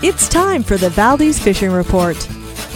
It's time for the Valdez Fishing Report.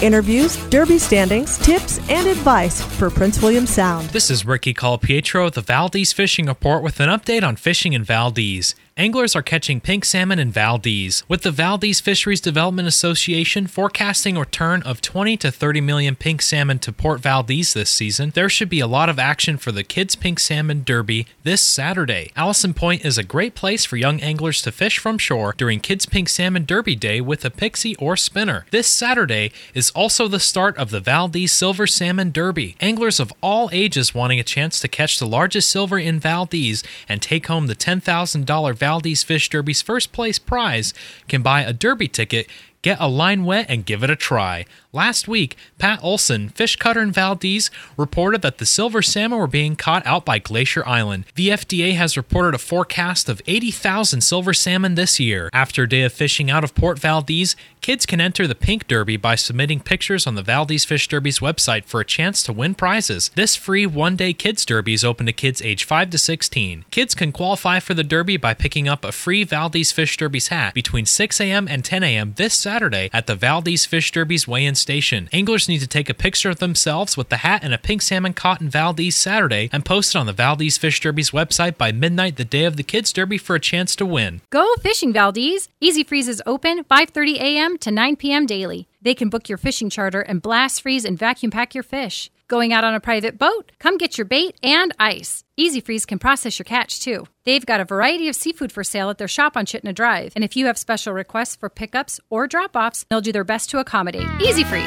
Interviews, derby standings, tips, and advice for Prince William Sound. This is Ricky Colapietro of the Valdez Fishing Report with an update on fishing in Valdez. Anglers are catching pink salmon in Valdez, with the Valdez Fisheries Development Association forecasting a return of 20 to 30 million pink salmon to Port Valdez this season. There should be a lot of action for the Kids Pink Salmon Derby this Saturday. Allison Point is a great place for young anglers to fish from shore during Kids Pink Salmon Derby Day with a pixie or spinner. This Saturday is also the start of the Valdez Silver Salmon Derby. Anglers of all ages wanting a chance to catch the largest silver in Valdez and take home the $10,000 Valdez Fish Derby's first place prize can buy a derby ticket, get a line wet, and give it a try. Last week, Pat Olson, fish cutter in Valdez, reported that the silver salmon were being caught out by Glacier Island. The VFDA has reported a forecast of 80,000 silver salmon this year. After a day of fishing out of Port Valdez, kids can enter the Pink Derby by submitting pictures on the Valdez Fish Derby's website for a chance to win prizes. This free one day kids derby is open to kids age 5 to 16. Kids can qualify for the derby by picking up a free Valdez Fish Derby's hat between 6 a.m. and 10 a.m. this Saturday at the Valdez Fish Derby's weigh in station. Anglers need to take a picture of themselves with the hat and a pink salmon caught in Valdez Saturday and post it on the Valdez Fish Derby's website by midnight the day of the kids derby for a chance to win. Go fishing, Valdez! Easy Freeze is open 5:30 a.m. to 9 p.m. daily. They can book your fishing charter and blast freeze and vacuum pack your fish. Going out on a private boat? Come get your bait and ice. Easy Freeze can process your catch too. They've got a variety of seafood for sale at their shop on Chittenden Drive, and if you have special requests for pickups or drop-offs, they'll do their best to accommodate. Easy Freeze.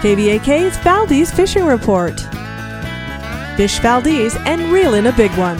KVAK's Valdez Fishing Report. Fish Valdez and reel in a big one.